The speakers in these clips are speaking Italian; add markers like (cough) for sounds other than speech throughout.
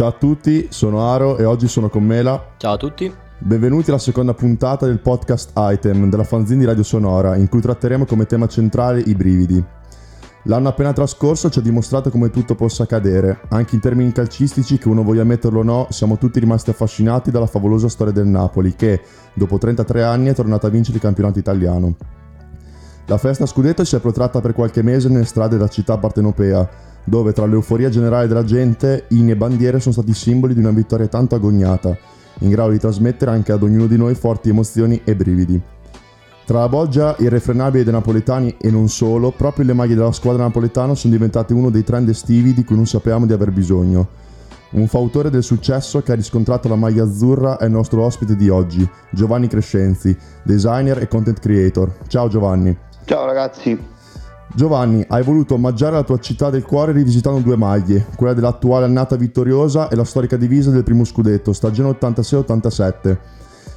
Ciao a tutti, sono Aro e oggi sono con Mela. Ciao a tutti. Benvenuti alla seconda puntata del podcast Item della fanzine di Radio Sonora, in cui tratteremo come tema centrale i brividi. L'anno appena trascorso ci ha dimostrato come tutto possa accadere, anche in termini calcistici che uno voglia metterlo o no, siamo tutti rimasti affascinati dalla favolosa storia del Napoli che, dopo 33 anni, è tornata a vincere il campionato italiano. La festa scudetto si è protratta per qualche mese nelle strade della città partenopea, dove tra l'euforia generale della gente, inni e bandiere sono stati simboli di una vittoria tanto agognata, in grado di trasmettere anche ad ognuno di noi forti emozioni e brividi. Tra la bolgia irrefrenabile dei napoletani e non solo, proprio le maglie della squadra napoletana sono diventate uno dei trend estivi di cui non sapevamo di aver bisogno. Un fautore del successo che ha riscontrato la maglia azzurra è il nostro ospite di oggi, Giovanni Crescenzi, designer e content creator. Ciao Giovanni. Ciao ragazzi. Giovanni, hai voluto omaggiare la tua città del cuore rivisitando due maglie, quella dell'attuale annata vittoriosa e la storica divisa del primo scudetto, stagione 86-87.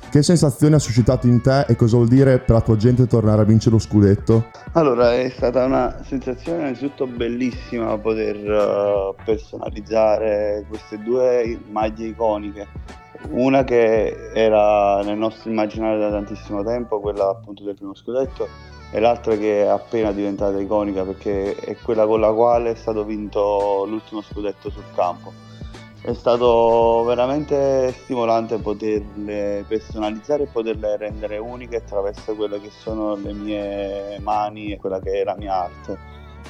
Che sensazioni ha suscitato in te e cosa vuol dire per la tua gente tornare a vincere lo scudetto? Allora, è stata una sensazione innanzitutto bellissima poter uh, personalizzare queste due maglie iconiche. Una che era nel nostro immaginario da tantissimo tempo, quella appunto del primo scudetto, e l'altra che è appena diventata iconica perché è quella con la quale è stato vinto l'ultimo scudetto sul campo. È stato veramente stimolante poterle personalizzare e poterle rendere uniche attraverso quelle che sono le mie mani e quella che è la mia arte.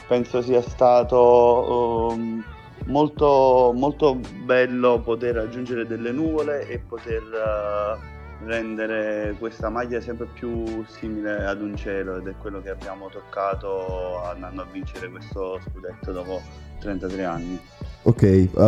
Penso sia stato um, molto, molto bello poter aggiungere delle nuvole e poter uh, rendere questa maglia sempre più simile ad un cielo ed è quello che abbiamo toccato andando a vincere questo scudetto dopo 33 anni. Ok, uh,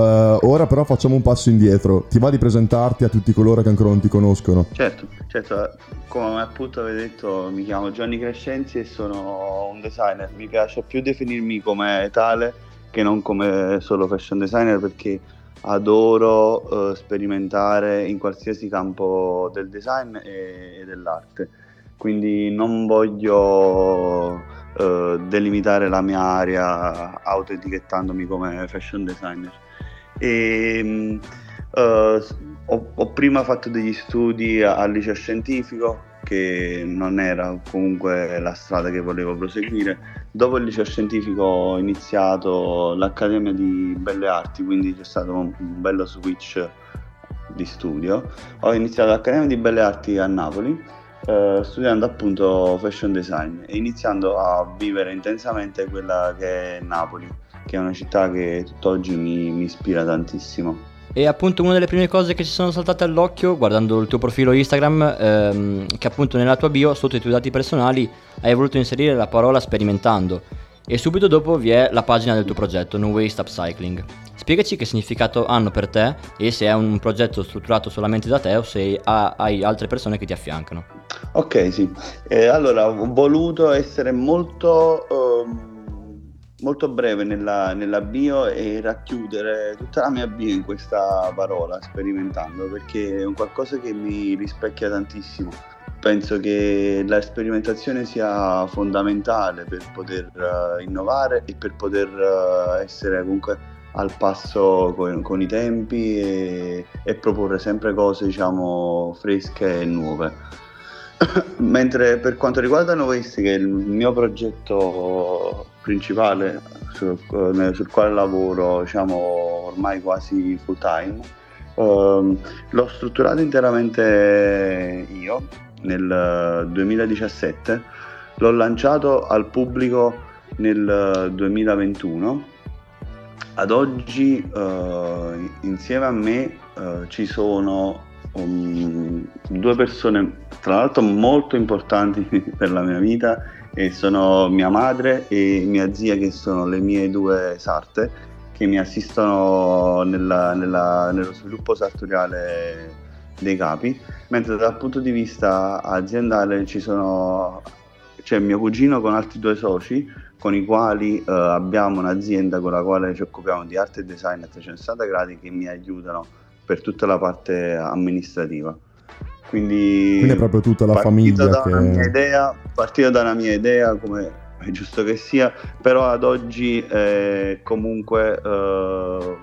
ora però facciamo un passo indietro. Ti va di presentarti a tutti coloro che ancora non ti conoscono? Certo, certo. Come appunto avete detto, mi chiamo Gianni Crescenzi e sono un designer. Mi piace più definirmi come tale che non come solo fashion designer perché adoro eh, sperimentare in qualsiasi campo del design e, e dell'arte, quindi non voglio eh, delimitare la mia area autoetichettandomi come fashion designer. E, mh, eh, ho, ho, prima fatto degli studi al liceo scientifico che non era comunque la strada che volevo proseguire. Dopo il liceo scientifico ho iniziato l'Accademia di Belle Arti, quindi c'è stato un bello switch di studio. Ho iniziato l'Accademia di Belle Arti a Napoli, eh, studiando appunto fashion design e iniziando a vivere intensamente quella che è Napoli, che è una città che tutt'oggi mi, mi ispira tantissimo. E appunto una delle prime cose che ci sono saltate all'occhio guardando il tuo profilo Instagram, ehm, che appunto nella tua bio, sotto i tuoi dati personali, hai voluto inserire la parola sperimentando. E subito dopo vi è la pagina del tuo progetto, No Waste Upcycling. Spiegaci che significato hanno per te e se è un progetto strutturato solamente da te o se hai altre persone che ti affiancano. Ok, sì. Eh, allora, ho voluto essere molto... Uh molto breve nella, nella, e racchiudere tutta la mia bio in questa parola, sperimentando, perché è un qualcosa che mi rispecchia tantissimo. Penso che la sperimentazione sia fondamentale per poter uh, innovare e per poter uh, essere comunque al passo con, con i tempi e, e, proporre sempre cose diciamo fresche e nuove. (coughs) Mentre per quanto riguarda Novesti, che è il mio progetto principale sul, sul quale lavoro diciamo, ormai quasi full time, ehm, l'ho strutturato interamente io nel 2017, l'ho lanciato al pubblico nel 2021. Ad oggi eh, insieme a me eh, ci sono um, due persone, tra l'altro molto importanti (laughs) per la mia vita, e sono mia madre e mia zia che sono le mie due sarte che mi assistono nella, nella, nello sviluppo sartoriale dei capi, mentre dal punto di vista aziendale ci sono, c'è mio cugino con altri due soci con i quali eh, abbiamo un'azienda con la quale ci occupiamo di arte e design a 360 gradi che mi aiutano per tutta la parte amministrativa. Quindi, Quindi è proprio tutta la famiglia da che... Una idea, partita da una mia idea, come è giusto che sia, però ad oggi eh, comunque eh,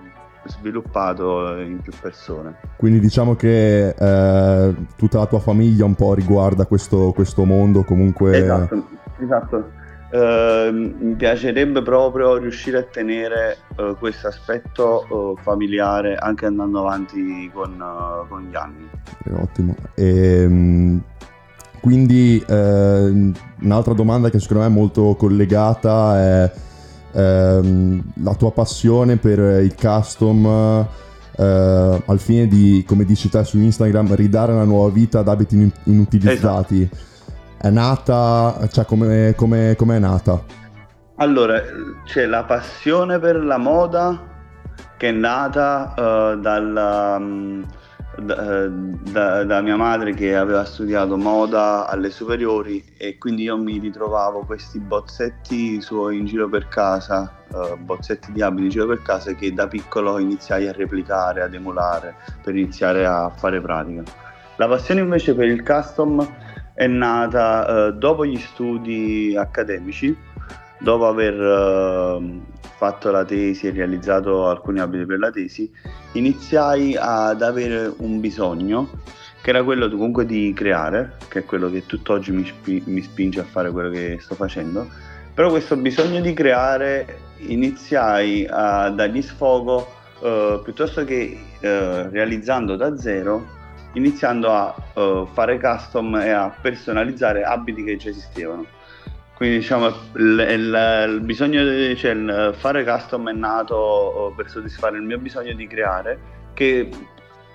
sviluppato in più persone. Quindi diciamo che eh, tutta la tua famiglia un po' riguarda questo, questo mondo comunque... Esatto, esatto. Uh, mi piacerebbe proprio riuscire a tenere uh, questo aspetto uh, familiare anche andando avanti con, con gli anni. Ottimo. E, ehm, quindi eh, un'altra domanda che secondo me è molto collegata è ehm, la tua passione per il custom eh, al fine di, come dici te su Instagram, ridare una nuova vita ad abiti inutilizzati. Esatto è nata, cioè come, come, come è nata? Allora, c'è la passione per la moda che è nata uh, dalla, um, da, da, da, mia madre che aveva studiato moda alle superiori e quindi io mi ritrovavo questi bozzetti su, in giro per casa, uh, bozzetti di abiti in giro per casa che da piccolo iniziai a replicare, ad emulare per iniziare a fare pratica. La passione invece per il custom è nata eh, dopo gli studi accademici, dopo aver eh, fatto la tesi e realizzato alcuni abiti per la tesi, iniziai ad avere un bisogno che era quello comunque di creare, che è quello che tutt'oggi mi, spi- mi spinge a fare quello che sto facendo, però questo bisogno di creare iniziai a dargli sfogo eh, piuttosto che eh, realizzando da zero iniziando a uh, fare custom e a personalizzare abiti che già esistevano. Quindi diciamo il, il, il bisogno di cioè, il fare custom è nato uh, per soddisfare il mio bisogno di creare che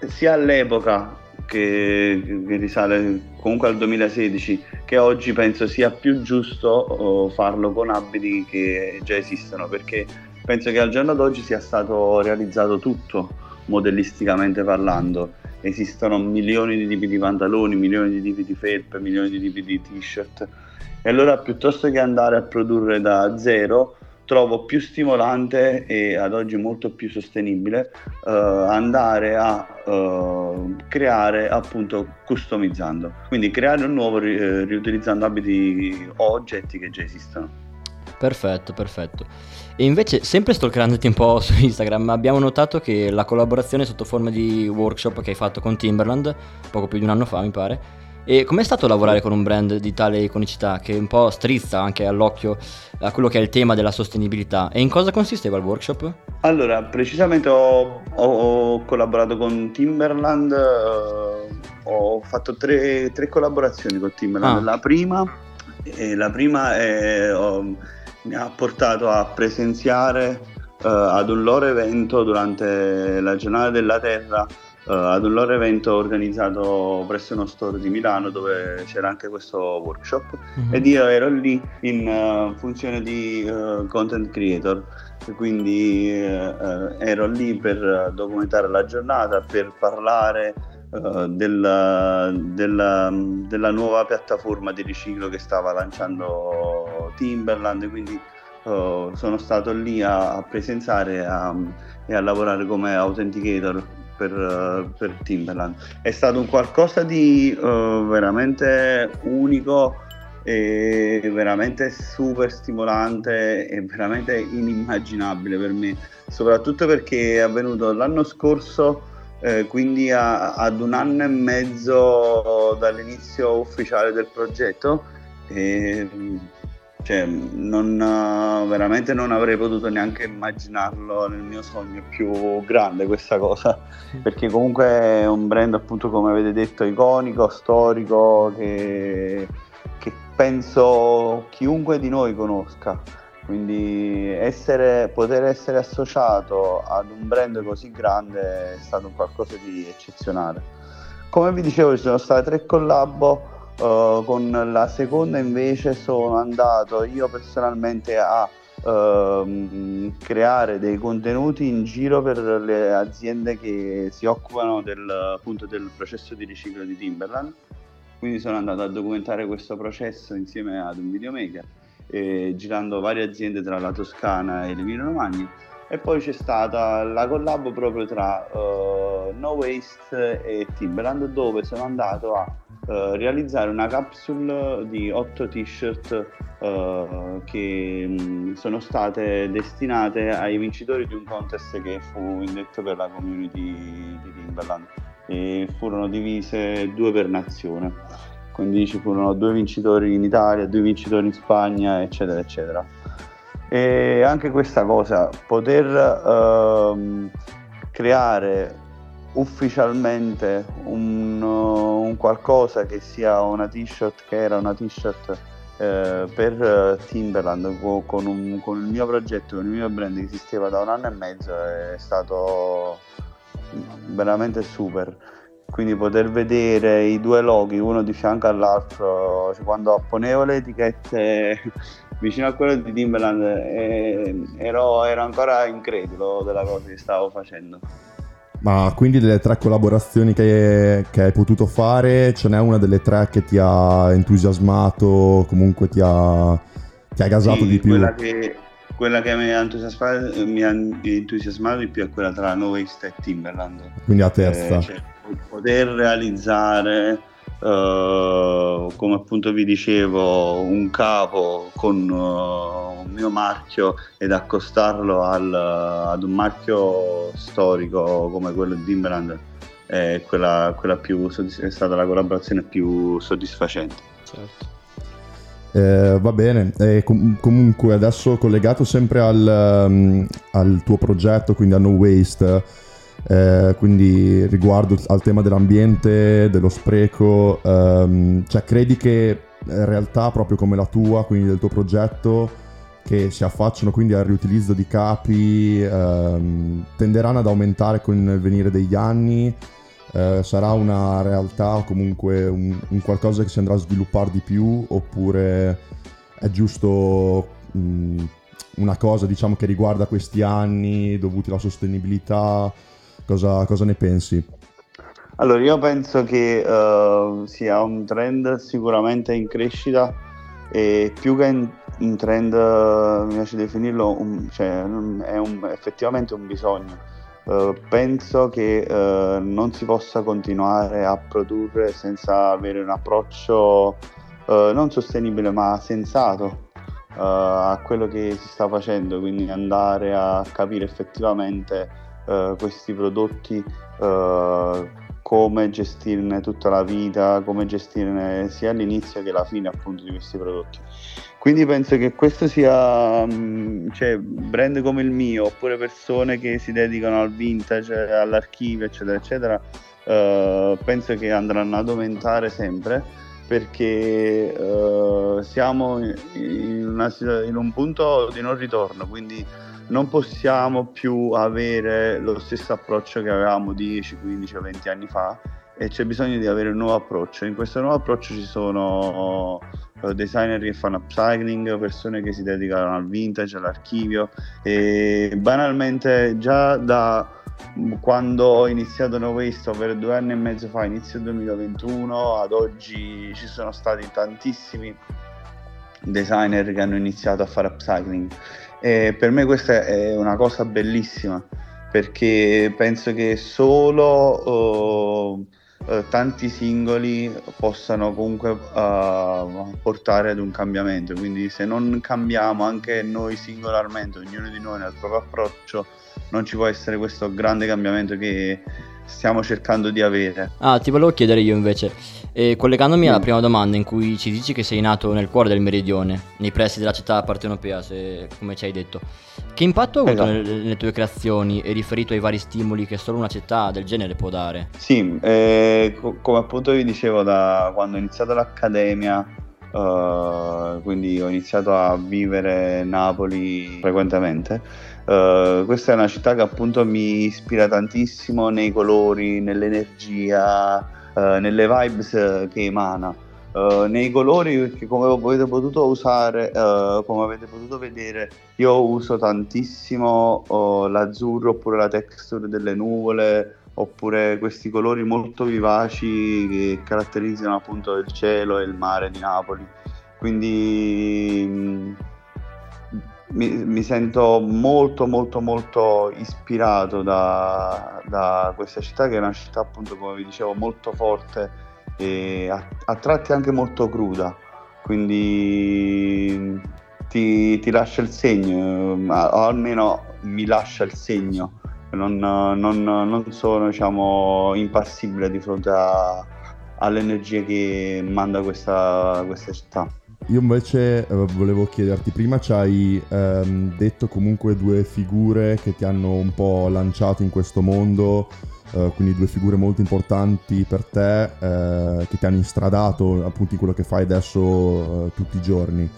sia all'epoca che, che, risale comunque al 2016 che oggi penso sia più giusto uh, farlo con abiti che già esistono perché penso che al giorno d'oggi sia stato realizzato tutto modellisticamente parlando esistono milioni di tipi di pantaloni, milioni di tipi di felpe, milioni di tipi di t-shirt. E allora piuttosto che andare a produrre da zero, trovo più stimolante e ad oggi molto più sostenibile uh, andare a uh, creare appunto customizzando. Quindi creare un nuovo ri- eh, riutilizzando abiti o oggetti che già esistono. Perfetto, perfetto. E invece, sempre stalkerandoti un po' (laughs) su Instagram, abbiamo notato che la collaborazione sotto forma di workshop che hai fatto con Timberland, poco più di un anno fa mi pare, e com'è stato lavorare con un brand di tale iconicità che un po' strizza anche all'occhio a quello che è il tema della sostenibilità? E in cosa consisteva il workshop? Allora, precisamente ho, ho, collaborato con Timberland, uh, ho fatto tre, tre, collaborazioni con Timberland. Ah. La prima, eh, la prima è... Ho, mi ha portato a presenziare uh, ad un loro evento durante la giornata della terra, uh, ad un loro evento organizzato presso uno store di Milano dove c'era anche questo workshop mm-hmm. ed io ero lì in uh, funzione di content creator quindi ero lì per documentare la giornata, per parlare Uh, della, della, della, nuova piattaforma di riciclo che stava lanciando Timberland, quindi uh, sono stato lì a, a presenziare a, e a lavorare come authenticator per, uh, per, Timberland. È stato un qualcosa di veramente unico veramente super stimolante e veramente inimmaginabile per me, soprattutto perché è avvenuto l'anno scorso eh, quindi a, ad un anno e mezzo dall'inizio ufficiale del progetto e, cioè, non, veramente non avrei potuto neanche immaginarlo nel mio sogno più grande questa cosa. Perché comunque è un brand appunto come avete detto iconico, storico che, che penso chiunque di noi conosca quindi essere, poter essere associato ad un brand così grande è stato qualcosa di eccezionale. Come vi dicevo ci sono state tre collabo, uh, con la seconda invece sono andato io personalmente a uh, creare dei contenuti in giro per le aziende che si occupano del, appunto, del processo di riciclo di Timberland. Quindi sono andato a documentare questo processo insieme ad un videomaker eh, girando varie aziende tra la Toscana e l'Emilia Romagna. E poi c'è stata la collab proprio tra uh, No Waste e Timberland dove sono andato a uh, realizzare una capsule di 8 t-shirt uh, che mh, mm, sono state destinate ai vincitori di un contest che fu indetto per la community di Timberland e furono divise due per nazione quindi ci furono due vincitori in Italia, due vincitori in Spagna, eccetera, eccetera. E anche questa cosa, poter uh, creare ufficialmente un, un, qualcosa che sia una t-shirt che era una t-shirt eh, per Timberland con, un, con, il mio progetto, con il mio brand che esisteva da un anno e mezzo è stato veramente super quindi poter vedere i due loghi uno di fianco all'altro cioè quando apponevo le etichette (laughs) vicino a quello di Timberland eh, ero, ero, ancora incredulo della cosa che stavo facendo. Ma quindi delle tre collaborazioni che, che hai potuto fare ce n'è una delle tre che ti ha entusiasmato comunque ti ha, ti ha gasato sì, di più? quella che, quella che mi ha, entusiasmato, mi ha entusiasmato di più è quella tra No Waste e Timberland quindi a terza eh, cioè, poter realizzare Uh, come appunto vi dicevo, un capo con uh, un mio marchio ed accostarlo al, ad un marchio storico come quello di Timberland è, quella, quella più, è stata la collaborazione più soddisfacente. Certo. Eh, va bene, eh, com- comunque adesso collegato sempre al, um, al tuo progetto, quindi a No Waste eh, quindi riguardo al tema dell'ambiente, dello spreco, ehm, cioè credi che realtà proprio come la tua, quindi del tuo progetto, che si affacciano quindi al riutilizzo di capi, ehm, tenderanno ad aumentare con il venire degli anni? Eh, sarà una realtà o comunque un, un, qualcosa che si andrà a sviluppare di più oppure è giusto mh, una cosa diciamo che riguarda questi anni dovuti alla sostenibilità Cosa, cosa ne pensi? Allora, io penso che uh, sia un trend sicuramente in crescita e più che in, un trend, uh, mi piace definirlo, un, cioè, è un, effettivamente un bisogno. Uh, penso che non si possa continuare a produrre senza avere un approccio non sostenibile ma sensato a quello che si sta facendo, quindi andare a capire effettivamente uh, questi prodotti, uh, come gestirne tutta la vita, come gestirne sia l'inizio che la fine appunto di questi prodotti. Quindi penso che questo sia, um, cioè, brand come il mio, oppure persone che si dedicano al vintage, all'archivio, eccetera, eccetera, uh, penso che andranno ad aumentare sempre perché uh, siamo in, una, in, un punto di non ritorno, quindi non possiamo più avere lo stesso approccio che avevamo 10, 15 o 20 anni fa e c'è bisogno di avere un nuovo approccio. In questo nuovo approccio ci sono uh, designer che fanno upcycling, persone che si dedicano al vintage, all'archivio e banalmente già da quando ho iniziato No Waste, ovvero due anni e mezzo fa, inizio 2021, ad oggi ci sono stati tantissimi designer che hanno iniziato a fare upcycling e per me questa è una cosa bellissima perché penso che solo uh, tanti singoli possano comunque uh, portare ad un cambiamento. Quindi se non cambiamo anche noi singolarmente, ognuno di noi nel proprio approccio, non ci può essere questo grande cambiamento che stiamo cercando di avere. Ah, ti volevo chiedere io invece, eh, collegandomi alla prima domanda in cui ci dici che sei nato nel cuore del meridione, nei pressi della città partenopea, se, come ci hai detto, che impatto ha avuto esatto. nelle, nelle, tue creazioni e riferito ai vari stimoli che solo una città del genere può dare? Sì, eh, co- come appunto vi dicevo da quando ho iniziato l'accademia, uh, quindi ho iniziato a vivere Napoli frequentemente, Uh, questa è una città che appunto mi ispira tantissimo nei colori, nell'energia, uh, nelle vibes che emana. Uh, nei colori perché come avete potuto usare, come avete potuto vedere, io uso tantissimo l'azzurro oppure la texture delle nuvole oppure questi colori molto vivaci che caratterizzano appunto il cielo e il mare di Napoli. Quindi mh, mi, mi, sento molto molto molto ispirato da, da, questa città che è una città appunto come vi dicevo molto forte e a, a tratti anche molto cruda, quindi ti, ti lascia il segno, o almeno mi lascia il segno. Non, non, non sono diciamo, impassibile di fronte a, all'energia che manda questa, questa città. Io invece eh, volevo chiederti, prima ci hai ehm, detto comunque due figure che ti hanno un po' lanciato in questo mondo, eh, quindi due figure molto importanti per te, eh, che ti hanno instradato appunto in quello che fai adesso eh, tutti i giorni.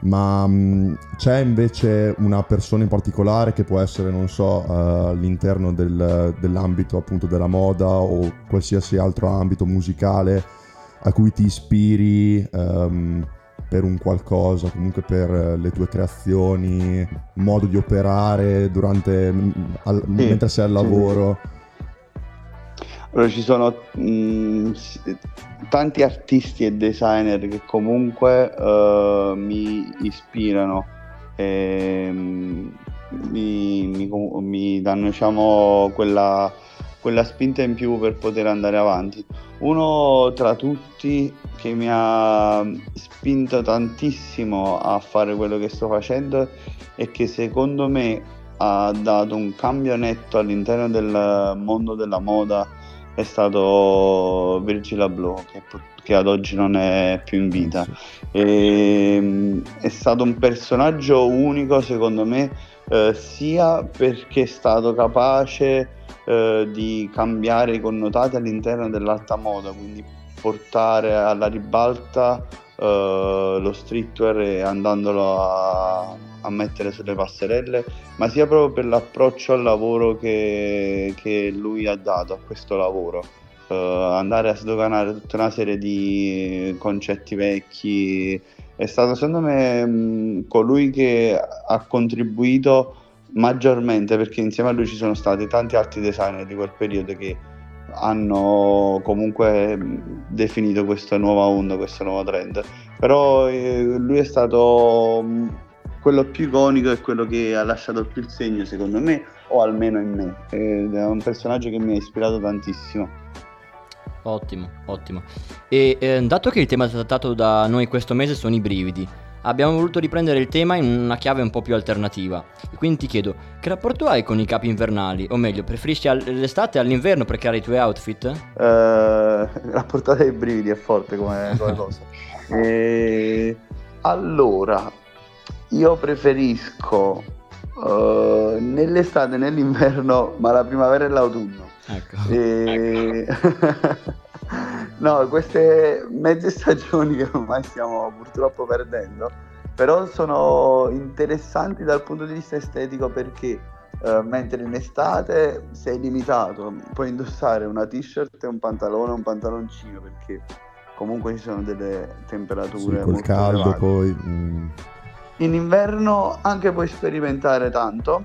Ma mh, mm, c'è invece una persona in particolare che può essere, non so, uh, all'interno del, dell'ambito appunto della moda o qualsiasi altro ambito musicale a cui ti ispiri? Um, per un qualcosa, comunque per eh, le tue creazioni, modo di operare durante, mm, al, sì, mentre sei al lavoro? Allora ci sono mh, mm, tanti artisti e designer che comunque uh, mi ispirano e mm, mi, mi, mi danno diciamo quella quella spinta in più per poter andare avanti. Uno tra tutti che mi ha spinto tantissimo a fare quello che sto facendo e che secondo me ha dato un cambio netto all'interno del mondo della moda è stato Virgil Abloh che, che ad oggi non è più in vita. E, ehm, è stato un personaggio unico secondo me eh, sia perché è stato capace eh, di cambiare i connotati all'interno dell'alta moda, quindi portare alla ribalta eh, lo streetwear e andandolo a, a, mettere sulle passerelle, ma sia proprio per l'approccio al lavoro che, che lui ha dato a questo lavoro. Uh, andare a sdoganare tutta una serie di concetti vecchi è stato secondo me mh, colui che ha contribuito maggiormente perché insieme a lui ci sono stati tanti altri designer di quel periodo che hanno comunque definito questa nuova onda, questo nuovo trend. Però eh, lui è stato quello più iconico e quello che ha lasciato più il segno secondo me, o almeno in me. Ed è un personaggio che mi ha ispirato tantissimo. Ottimo, ottimo. E eh, dato che il tema trattato da noi questo mese sono i brividi, abbiamo voluto riprendere il tema in una chiave un po' più alternativa. E quindi ti chiedo, che rapporto hai con i capi invernali? O meglio, preferisci l'estate all'inverno per creare i tuoi outfit? Uh, la portata dei brividi è forte come, (laughs) come cosa. E... Allora, io preferisco uh, nell'estate nell'inverno, ma la primavera e l'autunno. Ecco. E... (laughs) no, queste mezze (laughs) stagioni che ormai stiamo purtroppo perdendo, però sono interessanti dal punto di vista estetico perché uh, mentre in estate sei limitato, puoi indossare una t-shirt e un pantalone un pantaloncino perché comunque ci sono delle temperature sì, col caldo elevate. poi mm. in inverno anche puoi sperimentare tanto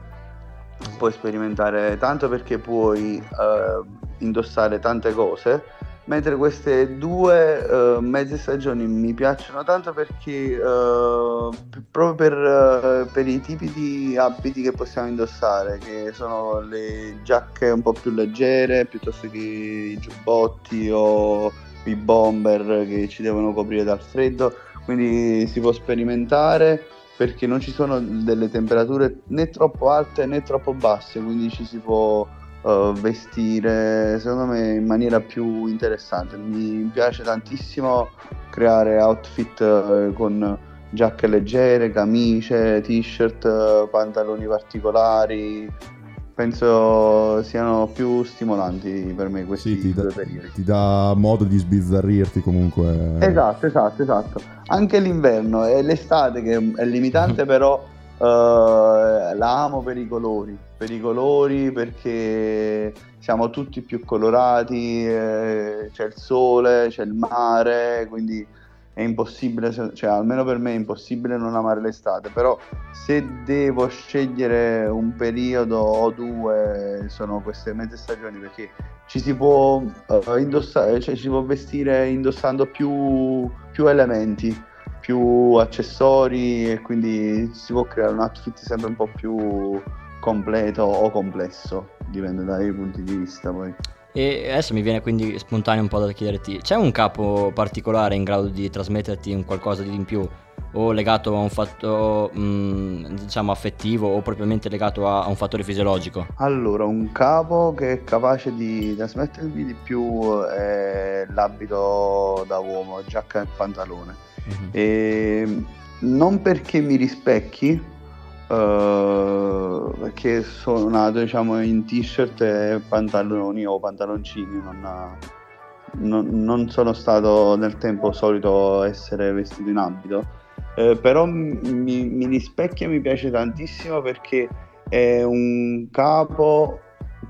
puoi sperimentare tanto perché puoi uh, indossare tante cose mentre queste due uh, mezze stagioni mi piacciono tanto perché uh, proprio per, uh, per, i tipi di abiti che possiamo indossare che sono le giacche un po' più leggere piuttosto che i giubbotti o i bomber che ci devono coprire dal freddo quindi si può sperimentare perché non ci sono delle temperature né troppo alte né troppo basse quindi ci si può uh, vestire secondo me in maniera più interessante. Mi piace tantissimo creare outfit uh, con giacche leggere, camicie, t-shirt, uh, pantaloni particolari. Penso siano più stimolanti per me questi sì, ti due periodi. Ti dà modo di sbizzarrirti comunque. Esatto, esatto, esatto. Anche l'inverno e l'estate che è limitante (laughs) però Uh, la amo per i colori, per i colori perché siamo tutti più colorati, eh, c'è il sole, c'è il mare, quindi è impossibile, cioè almeno per me è impossibile non amare l'estate, però se devo scegliere un periodo o due sono queste mezze stagioni perché ci si può uh, indossare, cioè ci si può vestire indossando più, più elementi più accessori e quindi si può creare un outfit sempre un po' più completo o complesso, dipende dai punti di vista poi. E adesso mi viene quindi spontaneo un po' da chiederti, c'è un capo particolare in grado di trasmetterti un qualcosa di in più? O legato a un fatto mh, diciamo affettivo o propriamente legato a, a, un fattore fisiologico? Allora, un capo che è capace di trasmettervi di più è l'abito da uomo, giacca e pantalone. Mm-hmm. Non perché mi rispecchi, uh, perché sono nato diciamo in t-shirt e pantaloni o pantaloncini, non, non, non sono stato nel tempo solito essere vestito in abito, eh, però mi, mi rispecchia e mi piace tantissimo perché è un capo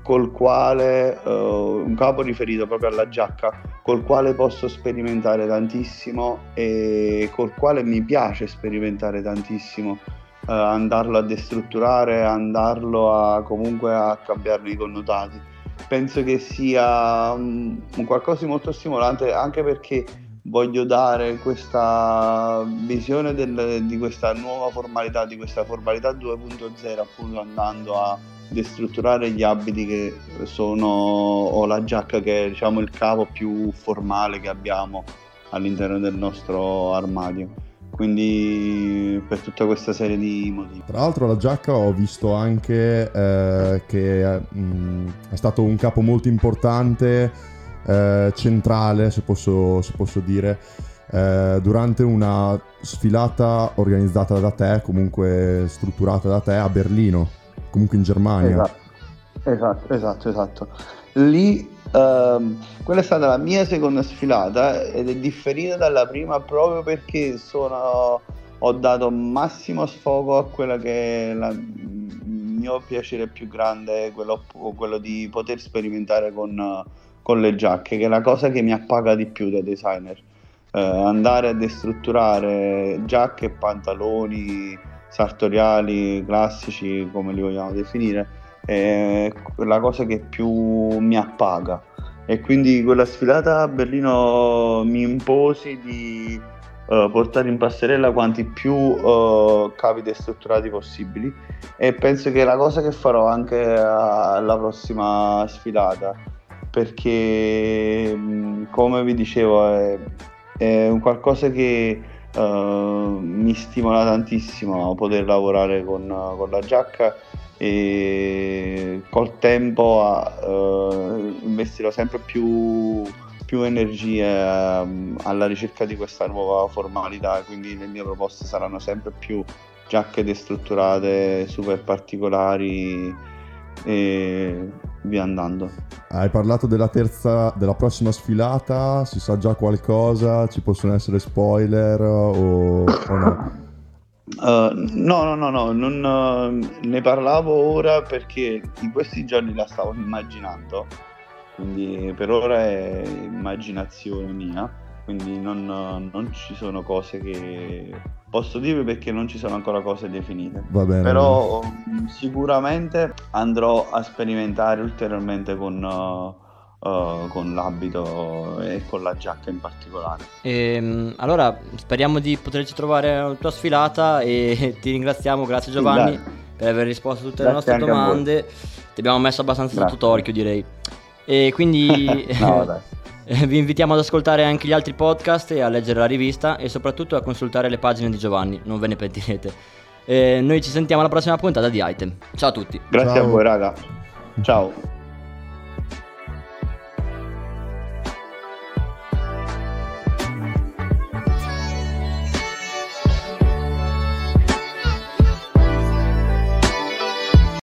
col quale uh, un capo riferito proprio alla giacca col quale posso sperimentare tantissimo e col quale mi piace sperimentare tantissimo uh, andarlo a destrutturare andarlo a comunque a cambiarne i connotati. Penso che sia um, un qualcosa di molto stimolante anche perché voglio dare questa visione del, di questa nuova formalità di questa formalità 2.0 appunto andando a destrutturare gli abiti che sono o la giacca che è diciamo il capo più formale che abbiamo all'interno del nostro armadio quindi per tutta questa serie di motivi. Tra l'altro la giacca ho visto anche eh, che mh, mm, è stato un capo molto importante, eh, centrale se posso, se posso dire, eh, durante una sfilata organizzata da te, comunque strutturata da te a Berlino comunque in Germania. Esatto, esatto, esatto. esatto. Lì uh, quella è stata la mia seconda sfilata ed è differita dalla prima proprio perché sono, ho dato massimo sfogo a quella che è la, il mio piacere più grande, quello, quello di poter sperimentare con, con, le giacche, che è la cosa che mi appaga di più da designer. Uh, andare a destrutturare giacche e pantaloni sartoriali, classici, come li vogliamo definire, è la cosa che più mi appaga. E quindi quella sfilata a Berlino mi imposi di uh, portare in passerella quanti più uh, cavi destrutturati possibili e penso che è la cosa che farò anche alla prossima sfilata perché come vi dicevo è, è un qualcosa che Uh, mi stimola tantissimo poter lavorare con, con, la giacca e col tempo uh, investirò sempre più, più energie uh, alla ricerca di questa nuova formalità, quindi le mie proposte saranno sempre più giacche destrutturate, super particolari e via andando. Hai parlato della terza, della prossima sfilata, si sa già qualcosa, ci possono essere spoiler o, o no? Uh, (coughs) no, no, no, no, non, uh, ne parlavo ora perché in questi giorni la stavo immaginando, quindi per ora è immaginazione mia, quindi non, non ci sono cose che posso dire perché non ci sono ancora cose definite. Va bene. Però um, sicuramente andrò a sperimentare ulteriormente con, uh, uh, con l'abito e con la giacca in particolare. E, ehm, allora speriamo di poterci trovare alla tua sfilata e (laughs) ti ringraziamo, grazie Giovanni sì, per aver risposto a tutte grazie le nostre domande. Ti abbiamo messo abbastanza grazie. sotto torchio direi. E quindi... (laughs) no, dai. Eh, vi invitiamo ad ascoltare anche gli altri podcast e a leggere la rivista e soprattutto a consultare le pagine di Giovanni, non ve ne pentirete. E noi ci sentiamo alla prossima puntata di Item. Ciao a tutti. Grazie Ciao. a voi raga. Ciao.